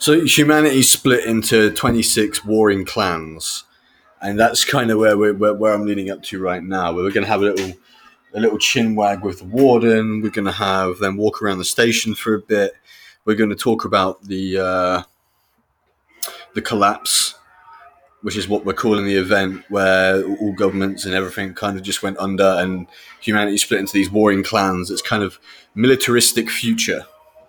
So humanity split into 26 warring clans, and that's kind of where, we're, where where I'm leading up to right now. Where we're going to have a little a little chin wag with the warden. We're going to have them walk around the station for a bit. We're going to talk about the uh, the collapse, which is what we're calling the event, where all governments and everything kind of just went under, and humanity split into these warring clans. It's kind of militaristic future